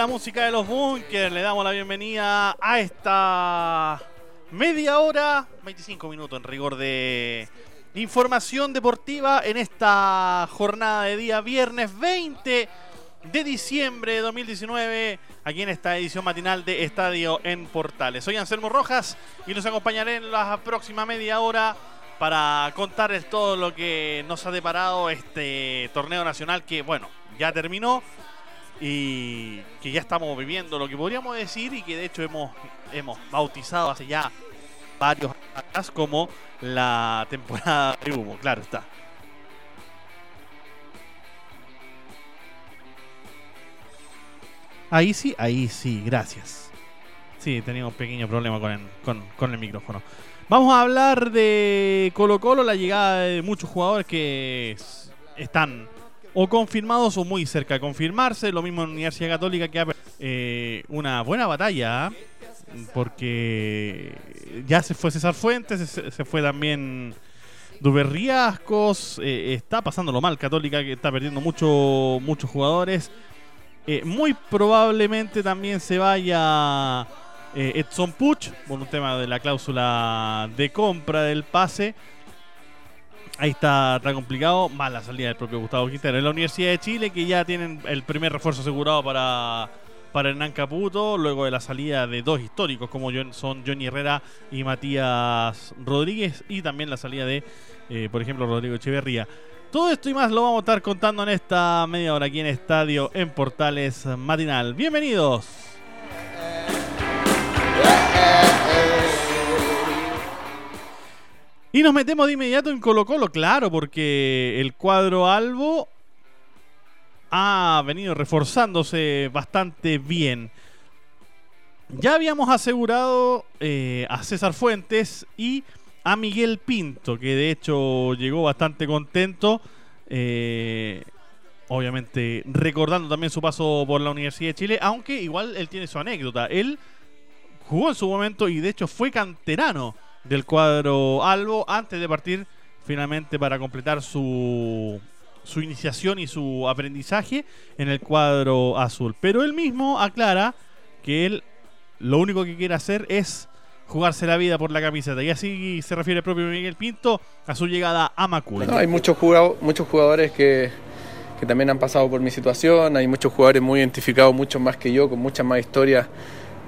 La música de los Bunkers le damos la bienvenida a esta media hora, 25 minutos en rigor de información deportiva en esta jornada de día viernes 20 de diciembre de 2019 aquí en esta edición matinal de Estadio en Portales. Soy Anselmo Rojas y nos acompañaré en la próxima media hora para contarles todo lo que nos ha deparado este torneo nacional que, bueno, ya terminó y que ya estamos viviendo lo que podríamos decir y que de hecho hemos, hemos bautizado hace ya varios años como la temporada de humo, claro está. Ahí sí, ahí sí, gracias. Sí, tenía un pequeño problema con el, con, con el micrófono. Vamos a hablar de Colo Colo, la llegada de muchos jugadores que están o confirmados o muy cerca de confirmarse. Lo mismo en Universidad Católica que ha eh, una buena batalla, porque ya se fue César Fuentes, se, fue también Duberriascos, eh, está pasándolo mal Católica, que está perdiendo mucho, muchos jugadores. Eh, muy probablemente también se vaya Edson Puch por un tema de la cláusula de compra del pase. Ahí está, está complicado. Más la salida del propio Gustavo Quintero. En la Universidad de Chile, que ya tienen el primer refuerzo asegurado para, para Hernán Caputo, luego de la salida de dos históricos como son Johnny Herrera y Matías Rodríguez, y también la salida de, eh, por ejemplo, Rodrigo Echeverría. Todo esto y más lo vamos a estar contando en esta media hora aquí en Estadio en Portales Matinal. Bienvenidos. Y nos metemos de inmediato en Colo Colo, claro, porque el cuadro Albo ha venido reforzándose bastante bien. Ya habíamos asegurado eh, a César Fuentes y a Miguel Pinto, que de hecho llegó bastante contento. Eh, obviamente recordando también su paso por la Universidad de Chile, aunque igual él tiene su anécdota. Él jugó en su momento y de hecho fue canterano del cuadro Albo antes de partir finalmente para completar su, su iniciación y su aprendizaje en el cuadro azul. Pero él mismo aclara que él lo único que quiere hacer es jugarse la vida por la camiseta. Y así se refiere el propio Miguel Pinto a su llegada a Macul. hay muchos jugadores, muchos jugadores que, que, también han pasado por mi situación, hay muchos jugadores muy identificados, mucho más que yo, con muchas más historias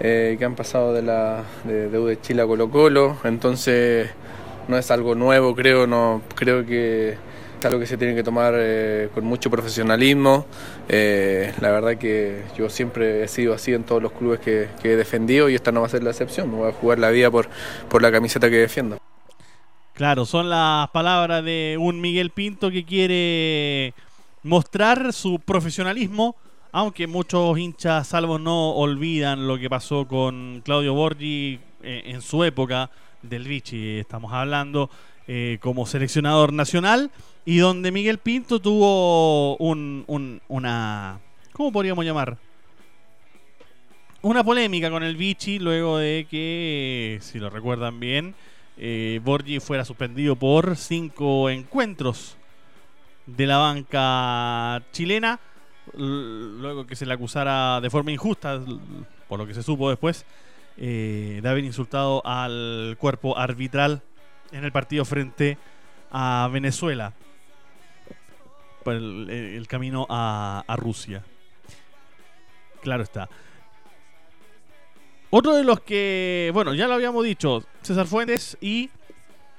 eh, que han pasado de la de, de Chile a Colo Colo, entonces no es algo nuevo, creo, no creo que es algo que se tiene que tomar eh, con mucho profesionalismo. Eh, la verdad que yo siempre he sido así en todos los clubes que, he defendido y esta no va a ser la excepción, me voy a jugar la vida por, por la camiseta que defiendo. Claro, son las palabras de un Miguel Pinto que quiere mostrar su profesionalismo aunque muchos hinchas salvos no olvidan lo que pasó con Claudio Borgi eh, en su época del Vichy, estamos hablando, eh, como seleccionador nacional, y donde Miguel Pinto tuvo un, una... ¿Cómo podríamos llamar? Una polémica con el Vichy luego de que, si lo recuerdan bien, eh, Borgi fuera suspendido por cinco encuentros de la banca chilena luego que se le acusara de forma injusta, por lo que se supo después, eh, de haber insultado al cuerpo arbitral en el partido frente a Venezuela, por el, camino a, Rusia. Claro está. Otro de los que, bueno, ya lo habíamos dicho, César Fuentes y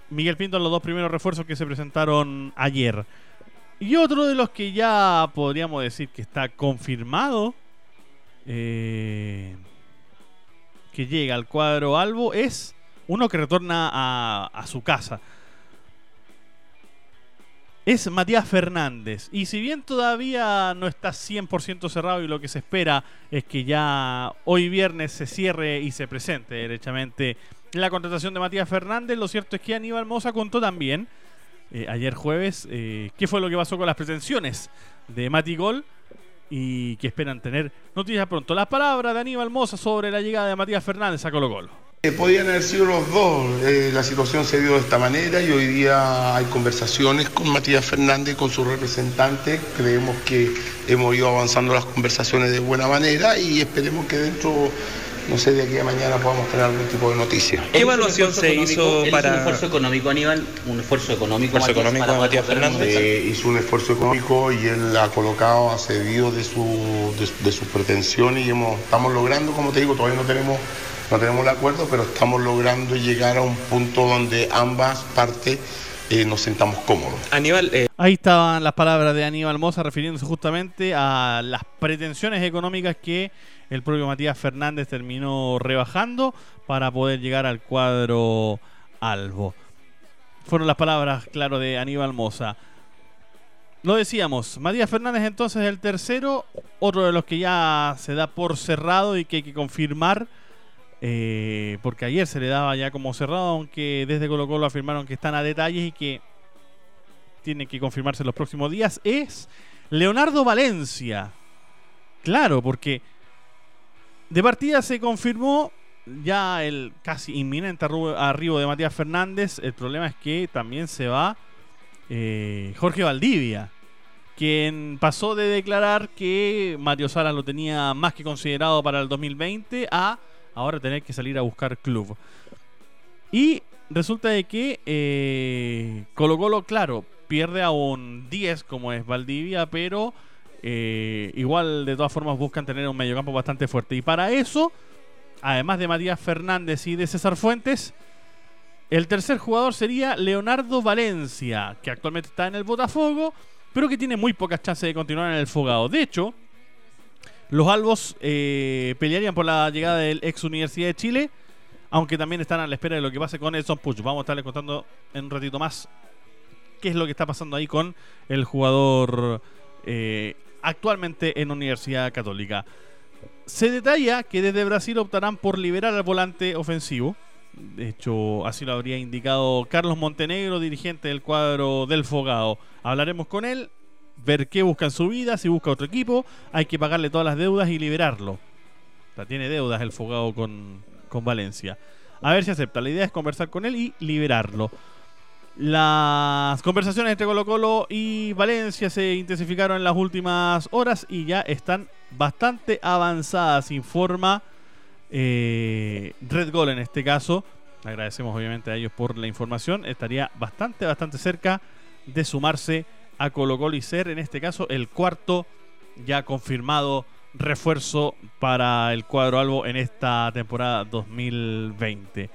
Miguel Pinto, los dos primeros refuerzos que se presentaron ayer. Y otro de los que ya podríamos decir que está confirmado eh, que llega al cuadro Albo es uno que retorna a, a su casa. Es Matías Fernández. Y si bien todavía no está 100% cerrado y lo que se espera es que ya hoy viernes se cierre y se presente derechamente la contratación de Matías Fernández, lo cierto es que Aníbal Mosa contó también eh, ayer jueves eh, qué fue lo que pasó con las pretensiones de Mati Gol y que esperan tener noticias pronto. Las palabras de Aníbal Mosa sobre la llegada de Matías Fernández a Colo Colo. Eh, podían haber sido los dos, la situación se dio de esta manera y hoy día hay conversaciones con Matías Fernández, con su representante, creemos que hemos ido avanzando las conversaciones de buena manera y esperemos que dentro no sé, de aquí a mañana podamos tener algún tipo de noticia. ¿Qué evaluación se hizo para...? un esfuerzo económico, Aníbal? ¿Un esfuerzo económico? ¿Esfuerzo económico de Matías Fernández? Eh, hizo un esfuerzo económico y él ha colocado, ha cedido de, su, de, sus pretensiones y hemos, estamos logrando, como te digo, todavía no tenemos, no tenemos el acuerdo, pero estamos logrando llegar a un punto donde ambas partes eh, nos sentamos cómodos. Aníbal, eh... Ahí estaban las palabras de Aníbal Mosa refiriéndose justamente a las pretensiones económicas que el propio Matías Fernández terminó rebajando para poder llegar al cuadro albo. Fueron las palabras, claro, de Aníbal Moza. Lo decíamos, Matías Fernández entonces el tercero, otro de los que ya se da por cerrado y que hay que confirmar, eh, porque ayer se le daba ya como cerrado, aunque desde Colo Colo afirmaron que están a detalles y que tienen que confirmarse en los próximos días, es Leonardo Valencia. Claro, porque de partida se confirmó ya el casi inminente arribo de Matías Fernández. El problema es que también se va eh, Jorge Valdivia, quien pasó de declarar que Mario Salas lo tenía más que considerado para el 2020 a ahora tener que salir a buscar club. Y resulta de que eh, Colo claro, pierde a un 10 como es Valdivia, pero eh, igual, de todas formas, buscan tener un mediocampo bastante fuerte. Y para eso, además de Matías Fernández y de César Fuentes, el tercer jugador sería Leonardo Valencia, que actualmente está en el Botafogo, pero que tiene muy pocas chances de continuar en el Fogado. De hecho, los albos eh, pelearían por la llegada del ex Universidad de Chile, aunque también están a la espera de lo que pase con Edson Puch. Vamos a estarles contando en un ratito más qué es lo que está pasando ahí con el jugador eh, actualmente en Universidad Católica. Se detalla que desde Brasil optarán por liberar al volante ofensivo. De hecho, así lo habría indicado Carlos Montenegro, dirigente del cuadro del Fogado. Hablaremos con él, ver qué busca en su vida, si busca otro equipo. Hay que pagarle todas las deudas y liberarlo. O tiene deudas el Fogado con, con Valencia. A ver si acepta. La idea es conversar con él y liberarlo. Las conversaciones entre Colo Colo y Valencia se intensificaron en las últimas horas y ya están bastante avanzadas, informa eh, Red Gol en este caso. Agradecemos obviamente a ellos por la información. Estaría bastante, bastante cerca de sumarse a Colo Colo y ser en este caso el cuarto ya confirmado refuerzo para el cuadro albo en esta temporada 2020.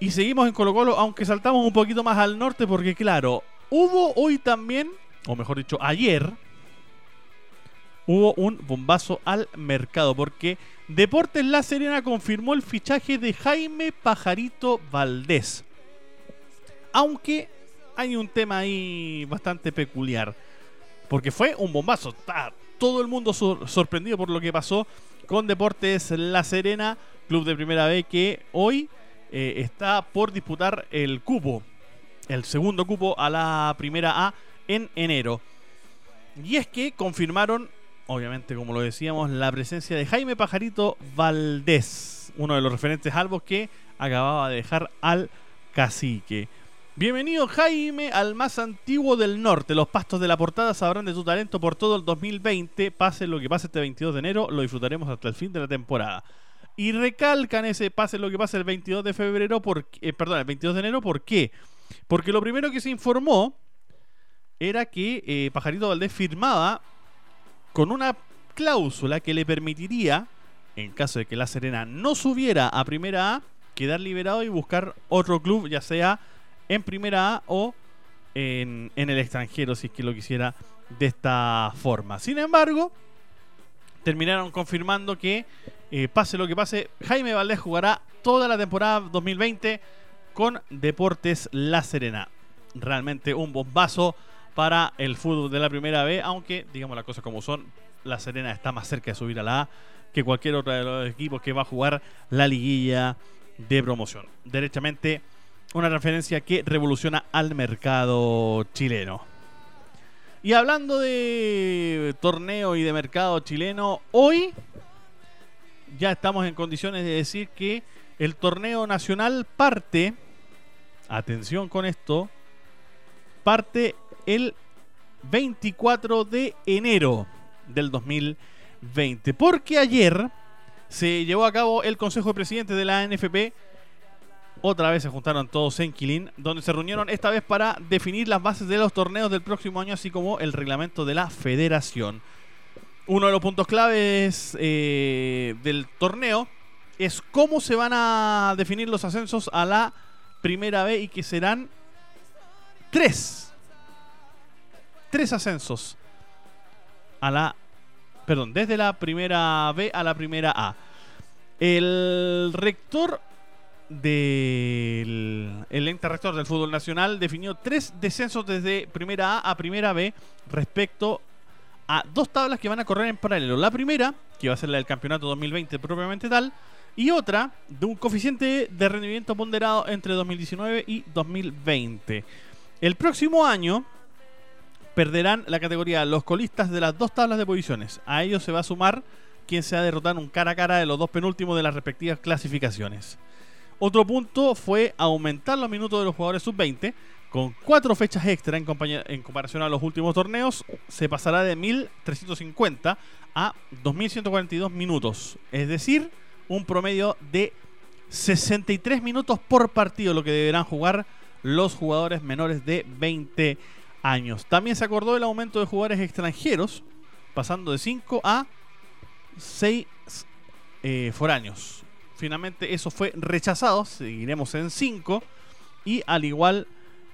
Y seguimos en Colo Colo, aunque saltamos un poquito más al norte, porque claro, hubo hoy también, o mejor dicho, ayer, hubo un bombazo al mercado, porque Deportes La Serena confirmó el fichaje de Jaime Pajarito Valdés. Aunque hay un tema ahí bastante peculiar, porque fue un bombazo. Está todo el mundo sorprendido por lo que pasó con Deportes La Serena, club de primera B que hoy eh, está por disputar el cupo, el segundo cupo a la primera A en enero. Y es que confirmaron, obviamente como lo decíamos, la presencia de Jaime Pajarito Valdés, uno de los referentes albos que acababa de dejar al cacique. Bienvenido Jaime al más antiguo del norte. Los pastos de la portada sabrán de tu talento por todo el 2020. Pase lo que pase este 22 de enero, lo disfrutaremos hasta el fin de la temporada. Y recalcan ese pase lo que pasa el 22 de febrero, por, eh, perdón, el 22 de enero, ¿por qué? Porque lo primero que se informó era que eh, Pajarito Valdés firmaba con una cláusula que le permitiría, en caso de que La Serena no subiera a Primera A, quedar liberado y buscar otro club, ya sea en Primera A o en, en el extranjero, si es que lo quisiera de esta forma. Sin embargo, terminaron confirmando que, eh, pase lo que pase, Jaime Valdés jugará toda la temporada 2020 con Deportes La Serena. Realmente un bombazo para el fútbol de la primera B, aunque digamos las cosas como son, La Serena está más cerca de subir a la A que cualquier otro de los equipos que va a jugar la liguilla de promoción. Derechamente una referencia que revoluciona al mercado chileno. Y hablando de torneo y de mercado chileno, hoy ya estamos en condiciones de decir que el torneo nacional parte, atención con esto, parte el 24 de enero del 2020. Porque ayer se llevó a cabo el Consejo de Presidentes de la NFP. Otra vez se juntaron todos en Quilín, donde se reunieron esta vez para definir las bases de los torneos del próximo año, así como el reglamento de la federación. Uno de los puntos claves eh, del torneo es cómo se van a definir los ascensos a la primera B y que serán tres. Tres ascensos a la. Perdón, desde la primera B a la primera A. El rector del el ente rector del fútbol nacional definió tres descensos desde primera A a primera B respecto a dos tablas que van a correr en paralelo. La primera, que va a ser la del campeonato 2020 propiamente tal, y otra de un coeficiente de rendimiento ponderado entre 2019 y 2020. El próximo año perderán la categoría los colistas de las dos tablas de posiciones. A ellos se va a sumar quien se ha derrotado en un cara a cara de los dos penúltimos de las respectivas clasificaciones. Otro punto fue aumentar los minutos de los jugadores sub-20. Con cuatro fechas extra en, comparación a los últimos torneos, se pasará de 1.350 a 2.142 minutos. Es decir, un promedio de 63 minutos por partido, lo que deberán jugar los jugadores menores de 20 años. También se acordó el aumento de jugadores extranjeros, pasando de 5 a 6 eh, foráneos. Finalmente eso fue rechazado, seguiremos en 5 y al igual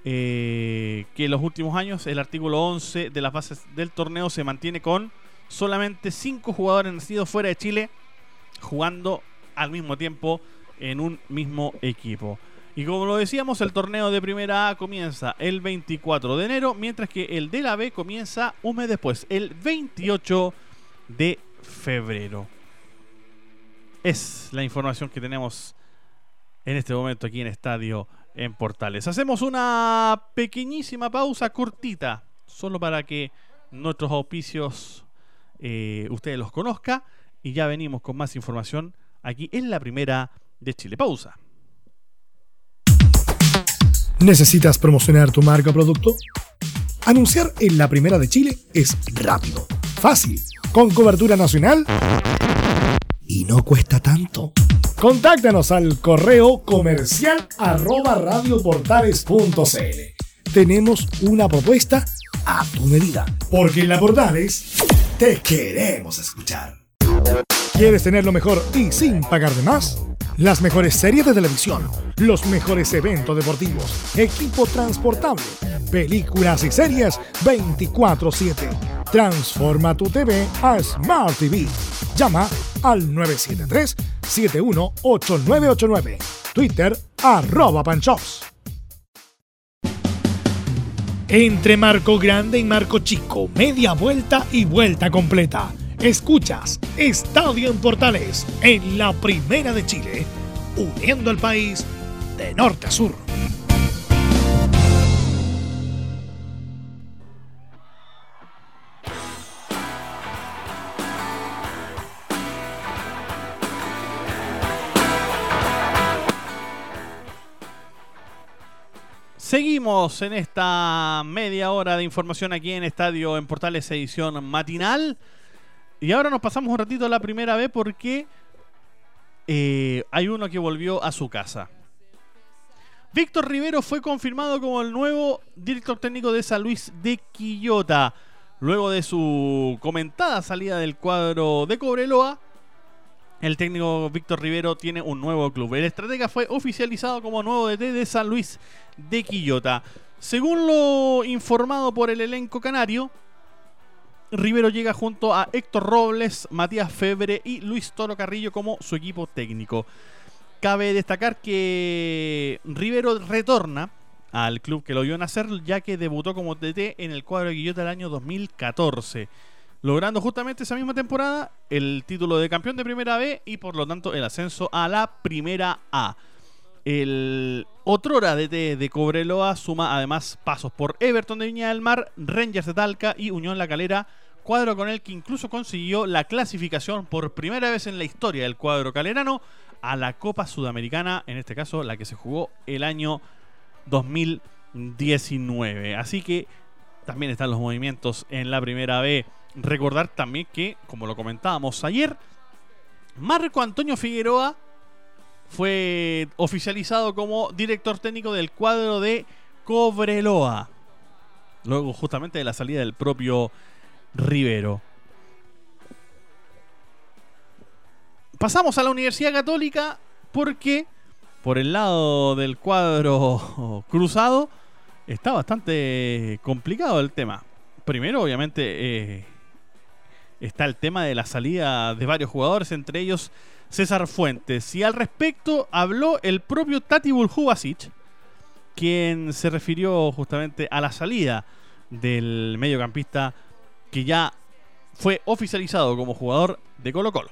eh, que en los últimos años, el artículo 11 de las bases del torneo se mantiene con solamente 5 jugadores nacidos fuera de Chile jugando al mismo tiempo en un mismo equipo. Y como lo decíamos, el torneo de primera A comienza el 24 de enero, mientras que el de la B comienza un mes después, el 28 de febrero. Es la información que tenemos en este momento aquí en Estadio en Portales. Hacemos una pequeñísima pausa cortita, solo para que nuestros auspicios eh, ustedes los conozcan. Y ya venimos con más información aquí en la primera de Chile. Pausa. ¿Necesitas promocionar tu marca o producto? Anunciar en la primera de Chile es rápido, fácil, con cobertura nacional y no cuesta tanto. Contáctanos al correo comercial arroba radioportales.cl. Tenemos una propuesta a tu medida, porque en la Portales te queremos escuchar. ¿Quieres tener lo mejor y sin pagar de más? Las mejores series de televisión, los mejores eventos deportivos, equipo transportable, películas y series 24/7. Transforma tu TV a Smart TV. Llama al 973-718989. Twitter arroba panchops. Entre Marco Grande y Marco Chico, media vuelta y vuelta completa. Escuchas Estadio en Portales en la Primera de Chile, uniendo al país de norte a sur. En esta media hora de información aquí en Estadio en Portales edición matinal. Y ahora nos pasamos un ratito a la primera vez porque eh, hay uno que volvió a su casa. Víctor Rivero fue confirmado como el nuevo director técnico de San Luis de Quillota. Luego de su comentada salida del cuadro de Cobreloa, el técnico Víctor Rivero tiene un nuevo club. El estratega fue oficializado como nuevo DT de San Luis de Quillota. Según lo informado por el elenco canario, Rivero llega junto a Héctor Robles, Matías Febre y Luis Toro Carrillo como su equipo técnico. Cabe destacar que Rivero retorna al club que lo vio nacer, ya que debutó como TT en el cuadro de Guillota el año 2014, logrando justamente esa misma temporada el título de campeón de Primera B y por lo tanto el ascenso a la Primera A. El otrora DT de Cobreloa suma además pasos por Everton de Viña del Mar, Rangers de Talca y Unión La Calera, cuadro con el que incluso consiguió la clasificación por primera vez en la historia del cuadro calerano a la Copa Sudamericana, en este caso la que se jugó el año 2019. Así que también están los movimientos en la primera B. Recordar también que, como lo comentábamos ayer, Marco Antonio Figueroa fue oficializado como director técnico del cuadro de Cobreloa. Luego justamente de la salida del propio Rivero. Pasamos a la Universidad Católica porque por el lado del cuadro cruzado está bastante complicado el tema. Primero, obviamente, eh, está el tema de la salida de varios jugadores, entre ellos César Fuentes. Y al respecto habló el propio Tati Buljubasic, quien se refirió justamente a la salida del mediocampista que ya fue oficializado como jugador de Colo Colo.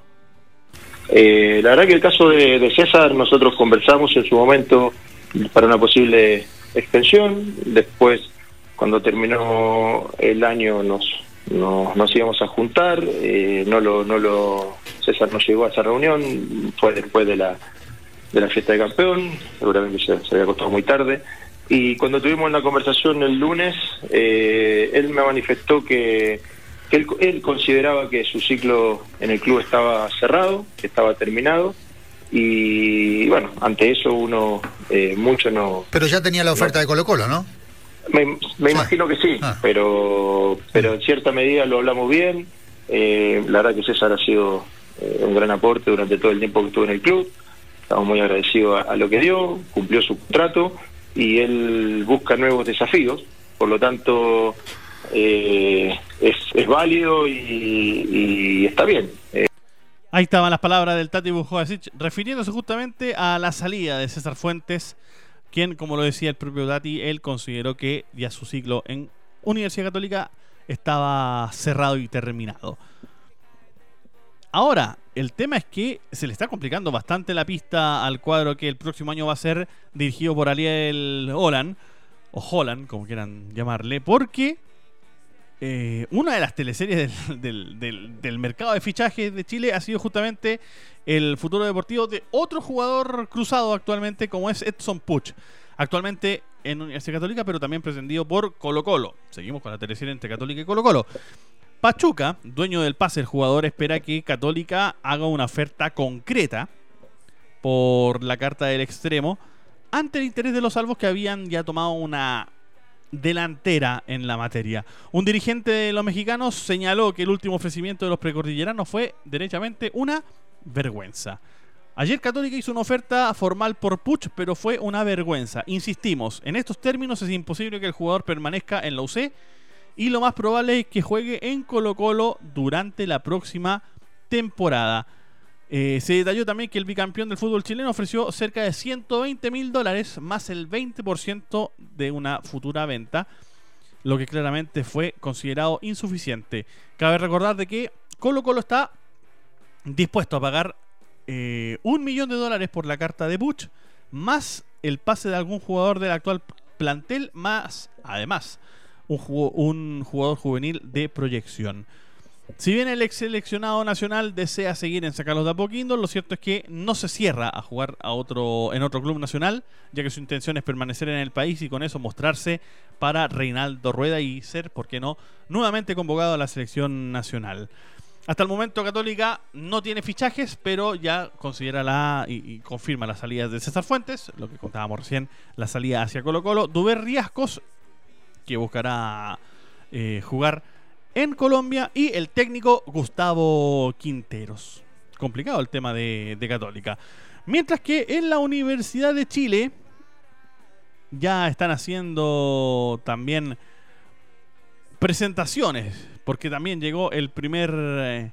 Eh, la verdad que el caso de, César, nosotros conversamos en su momento para una posible extensión, después cuando terminó el año nos, nos, íbamos a juntar, eh, no lo, no lo, César no llegó a esa reunión, fue después de la, de la fiesta de campeón, seguramente se, se había acostado muy tarde, y cuando tuvimos una conversación el lunes, eh, él me manifestó que él, consideraba que su ciclo en el club estaba cerrado, que estaba terminado, y, bueno, ante eso uno eh, mucho no... Pero ya tenía la oferta de Colo Colo, ¿no? Me, imagino que sí, ah. pero, pero en cierta medida lo hablamos bien. Eh, la verdad que César ha sido eh, un gran aporte durante todo el tiempo que estuvo en el club. Estamos muy agradecidos a lo que dio, cumplió su contrato y él busca nuevos desafíos. Por lo tanto, eh, es, válido y, está bien. Eh, Ahí estaban las palabras del Tati Bujovacic refiriéndose justamente a la salida de César Fuentes, quien, como lo decía el propio Tati, él consideró que ya su ciclo en Universidad Católica estaba cerrado y terminado. Ahora, el tema es que se le está complicando bastante la pista al cuadro que el próximo año va a ser dirigido por Ariel Holland, o Holland, como quieran llamarle, porque eh, una de las teleseries del, mercado de fichajes de Chile ha sido justamente el futuro deportivo de otro jugador cruzado actualmente, como es Edson Puch. Actualmente en Universidad Católica, pero también pretendido por Colo Colo. Seguimos con la teleserie entre Católica y Colo Colo. Pachuca, dueño del pase, el jugador espera que Católica haga una oferta concreta por la carta del extremo ante el interés de los salvos que habían ya tomado una delantera en la materia. Un dirigente de los mexicanos señaló que el último ofrecimiento de los precordilleranos fue derechamente una vergüenza. Ayer Católica hizo una oferta formal por Puch, pero fue una vergüenza. Insistimos, en estos términos es imposible que el jugador permanezca en la UC y lo más probable es que juegue en Colo Colo durante la próxima temporada. Eh, se detalló también que el bicampeón del fútbol chileno ofreció cerca de 120 mil dólares más el 20% de una futura venta, lo que claramente fue considerado insuficiente. Cabe recordar de que Colo Colo está dispuesto a pagar eh, un millón de dólares por la carta de Butch, más el pase de algún jugador del actual plantel, más además un, un jugador juvenil de proyección. Si bien el ex seleccionado nacional desea seguir en San Carlos de Apoquindo, lo cierto es que no se cierra a jugar a otro, en otro club nacional, ya que su intención es permanecer en el país y con eso mostrarse para Reinaldo Rueda y ser, ¿por qué no?, nuevamente convocado a la selección nacional. Hasta el momento Católica no tiene fichajes, pero ya considera la y, confirma las salidas de César Fuentes, lo que contábamos recién, la salida hacia Colo Colo. Duber Riascos, que buscará eh, jugar en Colombia y el técnico Gustavo Quinteros. Complicado el tema de, Católica. Mientras que en la Universidad de Chile ya están haciendo también presentaciones, porque también llegó el primer eh,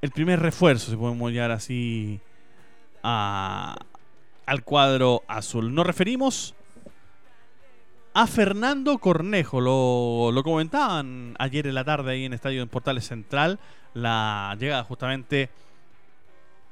el primer refuerzo, si podemos llamar así, a- al cuadro azul. Nos referimos a Fernando Cornejo. Lo, lo comentaban ayer en la tarde ahí en Estadio en Portales Central. La llegada justamente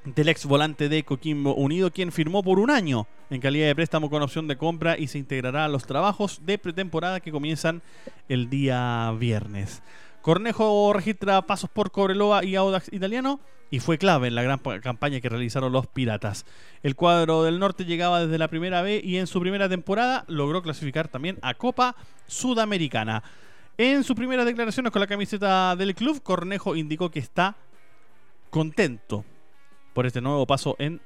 del ex volante de Coquimbo Unido, quien firmó por un año en calidad de préstamo con opción de compra y se integrará a los trabajos de pretemporada que comienzan el día viernes. Cornejo registra pasos por Cobreloa y Audax Italiano y fue clave en la gran pa- campaña que realizaron los Piratas. El cuadro del norte llegaba desde la primera B y en su primera temporada logró clasificar también a Copa Sudamericana. En sus primeras declaraciones con la camiseta del club, Cornejo indicó que está contento por este nuevo paso en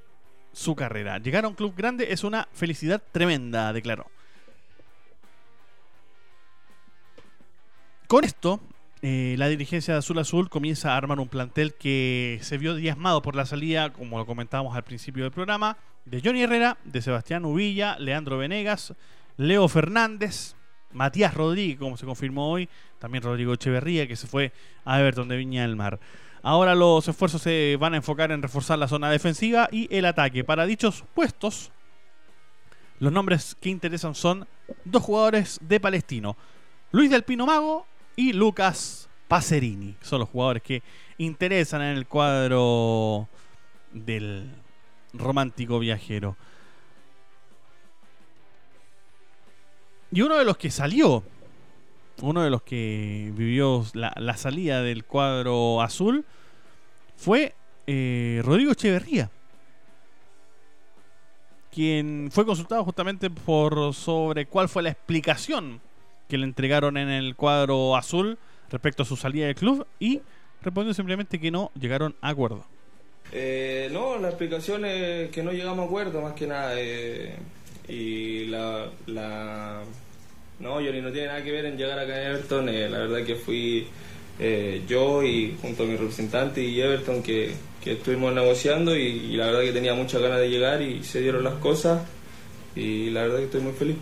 su carrera. Llegar a un club grande es una felicidad tremenda, declaró. Con esto, eh, la dirigencia de Azul Azul comienza a armar un plantel que se vio diezmado por la salida, como lo comentábamos al principio del programa, de Johnny Herrera, de Sebastián Uvilla, Leandro Venegas, Leo Fernández, Matías Rodríguez, como se confirmó hoy, también Rodrigo Echeverría, que se fue a Everton de Viña del Mar. Ahora los esfuerzos se van a enfocar en reforzar la zona defensiva y el ataque. Para dichos puestos, los nombres que interesan son dos jugadores de Palestino. Luis del Pino Mago y Lucas Pacerini. Son los jugadores que interesan en el cuadro del romántico viajero. Y uno de los que salió, uno de los que vivió la, salida del cuadro azul, fue eh, Rodrigo Echeverría. Quien fue consultado justamente por sobre cuál fue la explicación que le entregaron en el cuadro azul respecto a su salida del club y respondió simplemente que no llegaron a acuerdo. Eh, no, la explicación es que no llegamos a acuerdo, más que nada. eh, y la, la. No, Johnny no tiene nada que ver en llegar acá a Everton. eh, la verdad que fui eh, yo y junto a mi representante y Everton que, que estuvimos negociando y, y la verdad que tenía muchas ganas de llegar y se dieron las cosas. Y la verdad que estoy muy feliz.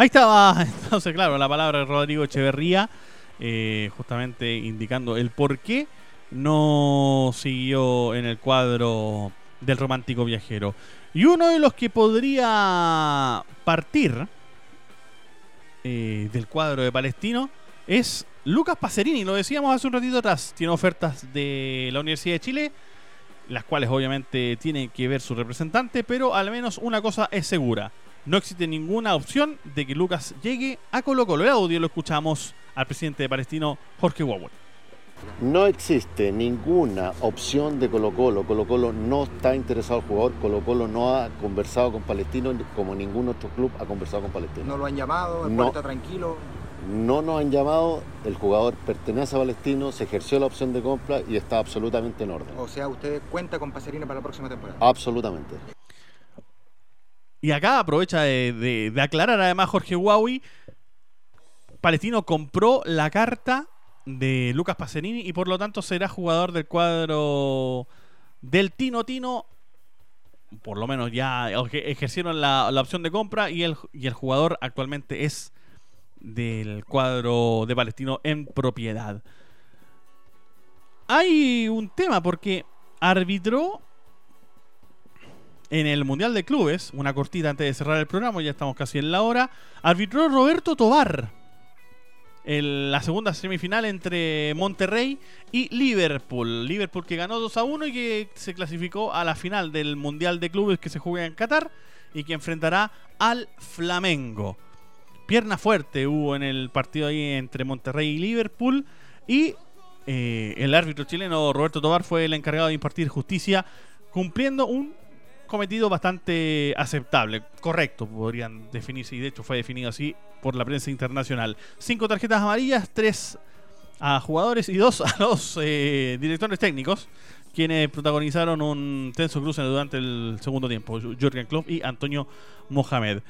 Ahí estaba, entonces, claro, la palabra de Rodrigo Echeverría, eh, justamente indicando el por qué no siguió en el cuadro del romántico viajero. Y uno de los que podría partir eh, del cuadro de Palestino es Lucas Pacerini, lo decíamos hace un ratito atrás, tiene ofertas de la Universidad de Chile, las cuales obviamente tiene que ver su representante, pero al menos una cosa es segura. No existe ninguna opción de que Lucas llegue a Colo Colo. El audio lo escuchamos al presidente de Palestino, Jorge Guagua. No existe ninguna opción de Colo Colo. Colo Colo no está interesado al jugador. Colo Colo no ha conversado con Palestino como ningún otro club ha conversado con Palestino. No lo han llamado, el No. está tranquilo. No nos han llamado, el jugador pertenece a Palestino, se ejerció la opción de compra y está absolutamente en orden. O sea, usted cuenta con Pacerina para la próxima temporada. Absolutamente. Y acá aprovecha de, aclarar además Jorge Huawei. Palestino compró la carta de Lucas Pacerini y por lo tanto será jugador del cuadro del Tino Tino. Por lo menos ya eje- ejercieron la, la opción de compra y el, y el jugador actualmente es del cuadro de Palestino en propiedad. Hay un tema porque arbitró en el Mundial de Clubes, una cortita antes de cerrar el programa, ya estamos casi en la hora, arbitró Roberto Tobar. en la segunda semifinal entre Monterrey y Liverpool. Liverpool que ganó 2 a 1 y que se clasificó a la final del Mundial de Clubes que se juega en Qatar y que enfrentará al Flamengo. Pierna fuerte hubo en el partido ahí entre Monterrey y Liverpool y eh, el árbitro chileno Roberto Tobar fue el encargado de impartir justicia cumpliendo un cometido bastante aceptable, correcto, podrían definirse, y de hecho fue definido así por la prensa internacional. Cinco tarjetas amarillas, tres a jugadores y dos a los eh, directores técnicos, quienes protagonizaron un tenso cruce durante el segundo tiempo, Jürgen Klopp y Antonio Mohamed.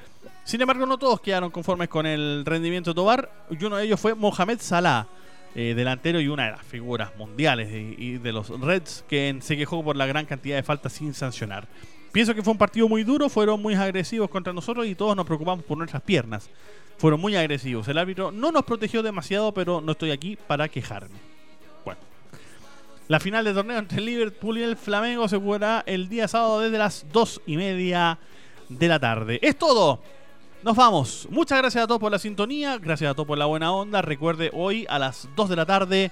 Sin embargo, no todos quedaron conformes con el rendimiento de Tobar, y uno de ellos fue Mohamed Salah. eh, delantero y una de las figuras mundiales y, de los Reds que se quejó por la gran cantidad de faltas sin sancionar. Pienso que fue un partido muy duro, fueron muy agresivos contra nosotros y todos nos preocupamos por nuestras piernas. Fueron muy agresivos. El árbitro no nos protegió demasiado, pero no estoy aquí para quejarme. Bueno. La final de torneo entre Liverpool y el Flamengo se jugará el día sábado desde las 2 y media de la tarde. Es todo. Nos vamos. Muchas gracias a todos por la sintonía. Gracias a todos por la buena onda. Recuerde hoy a las 2 de la tarde,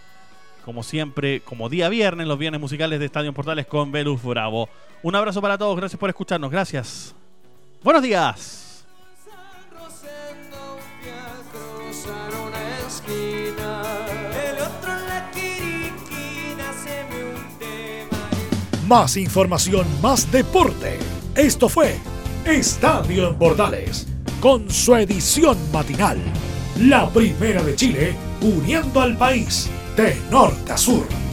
como siempre, como día viernes, los viernes musicales de Estadio Portales con Velus Bravo. Un abrazo para todos. Gracias por escucharnos. Gracias. Buenos días. Más información, más deporte. Esto fue Estadio en Bordales, con su edición matinal. La primera de Chile, uniendo al país de norte sur.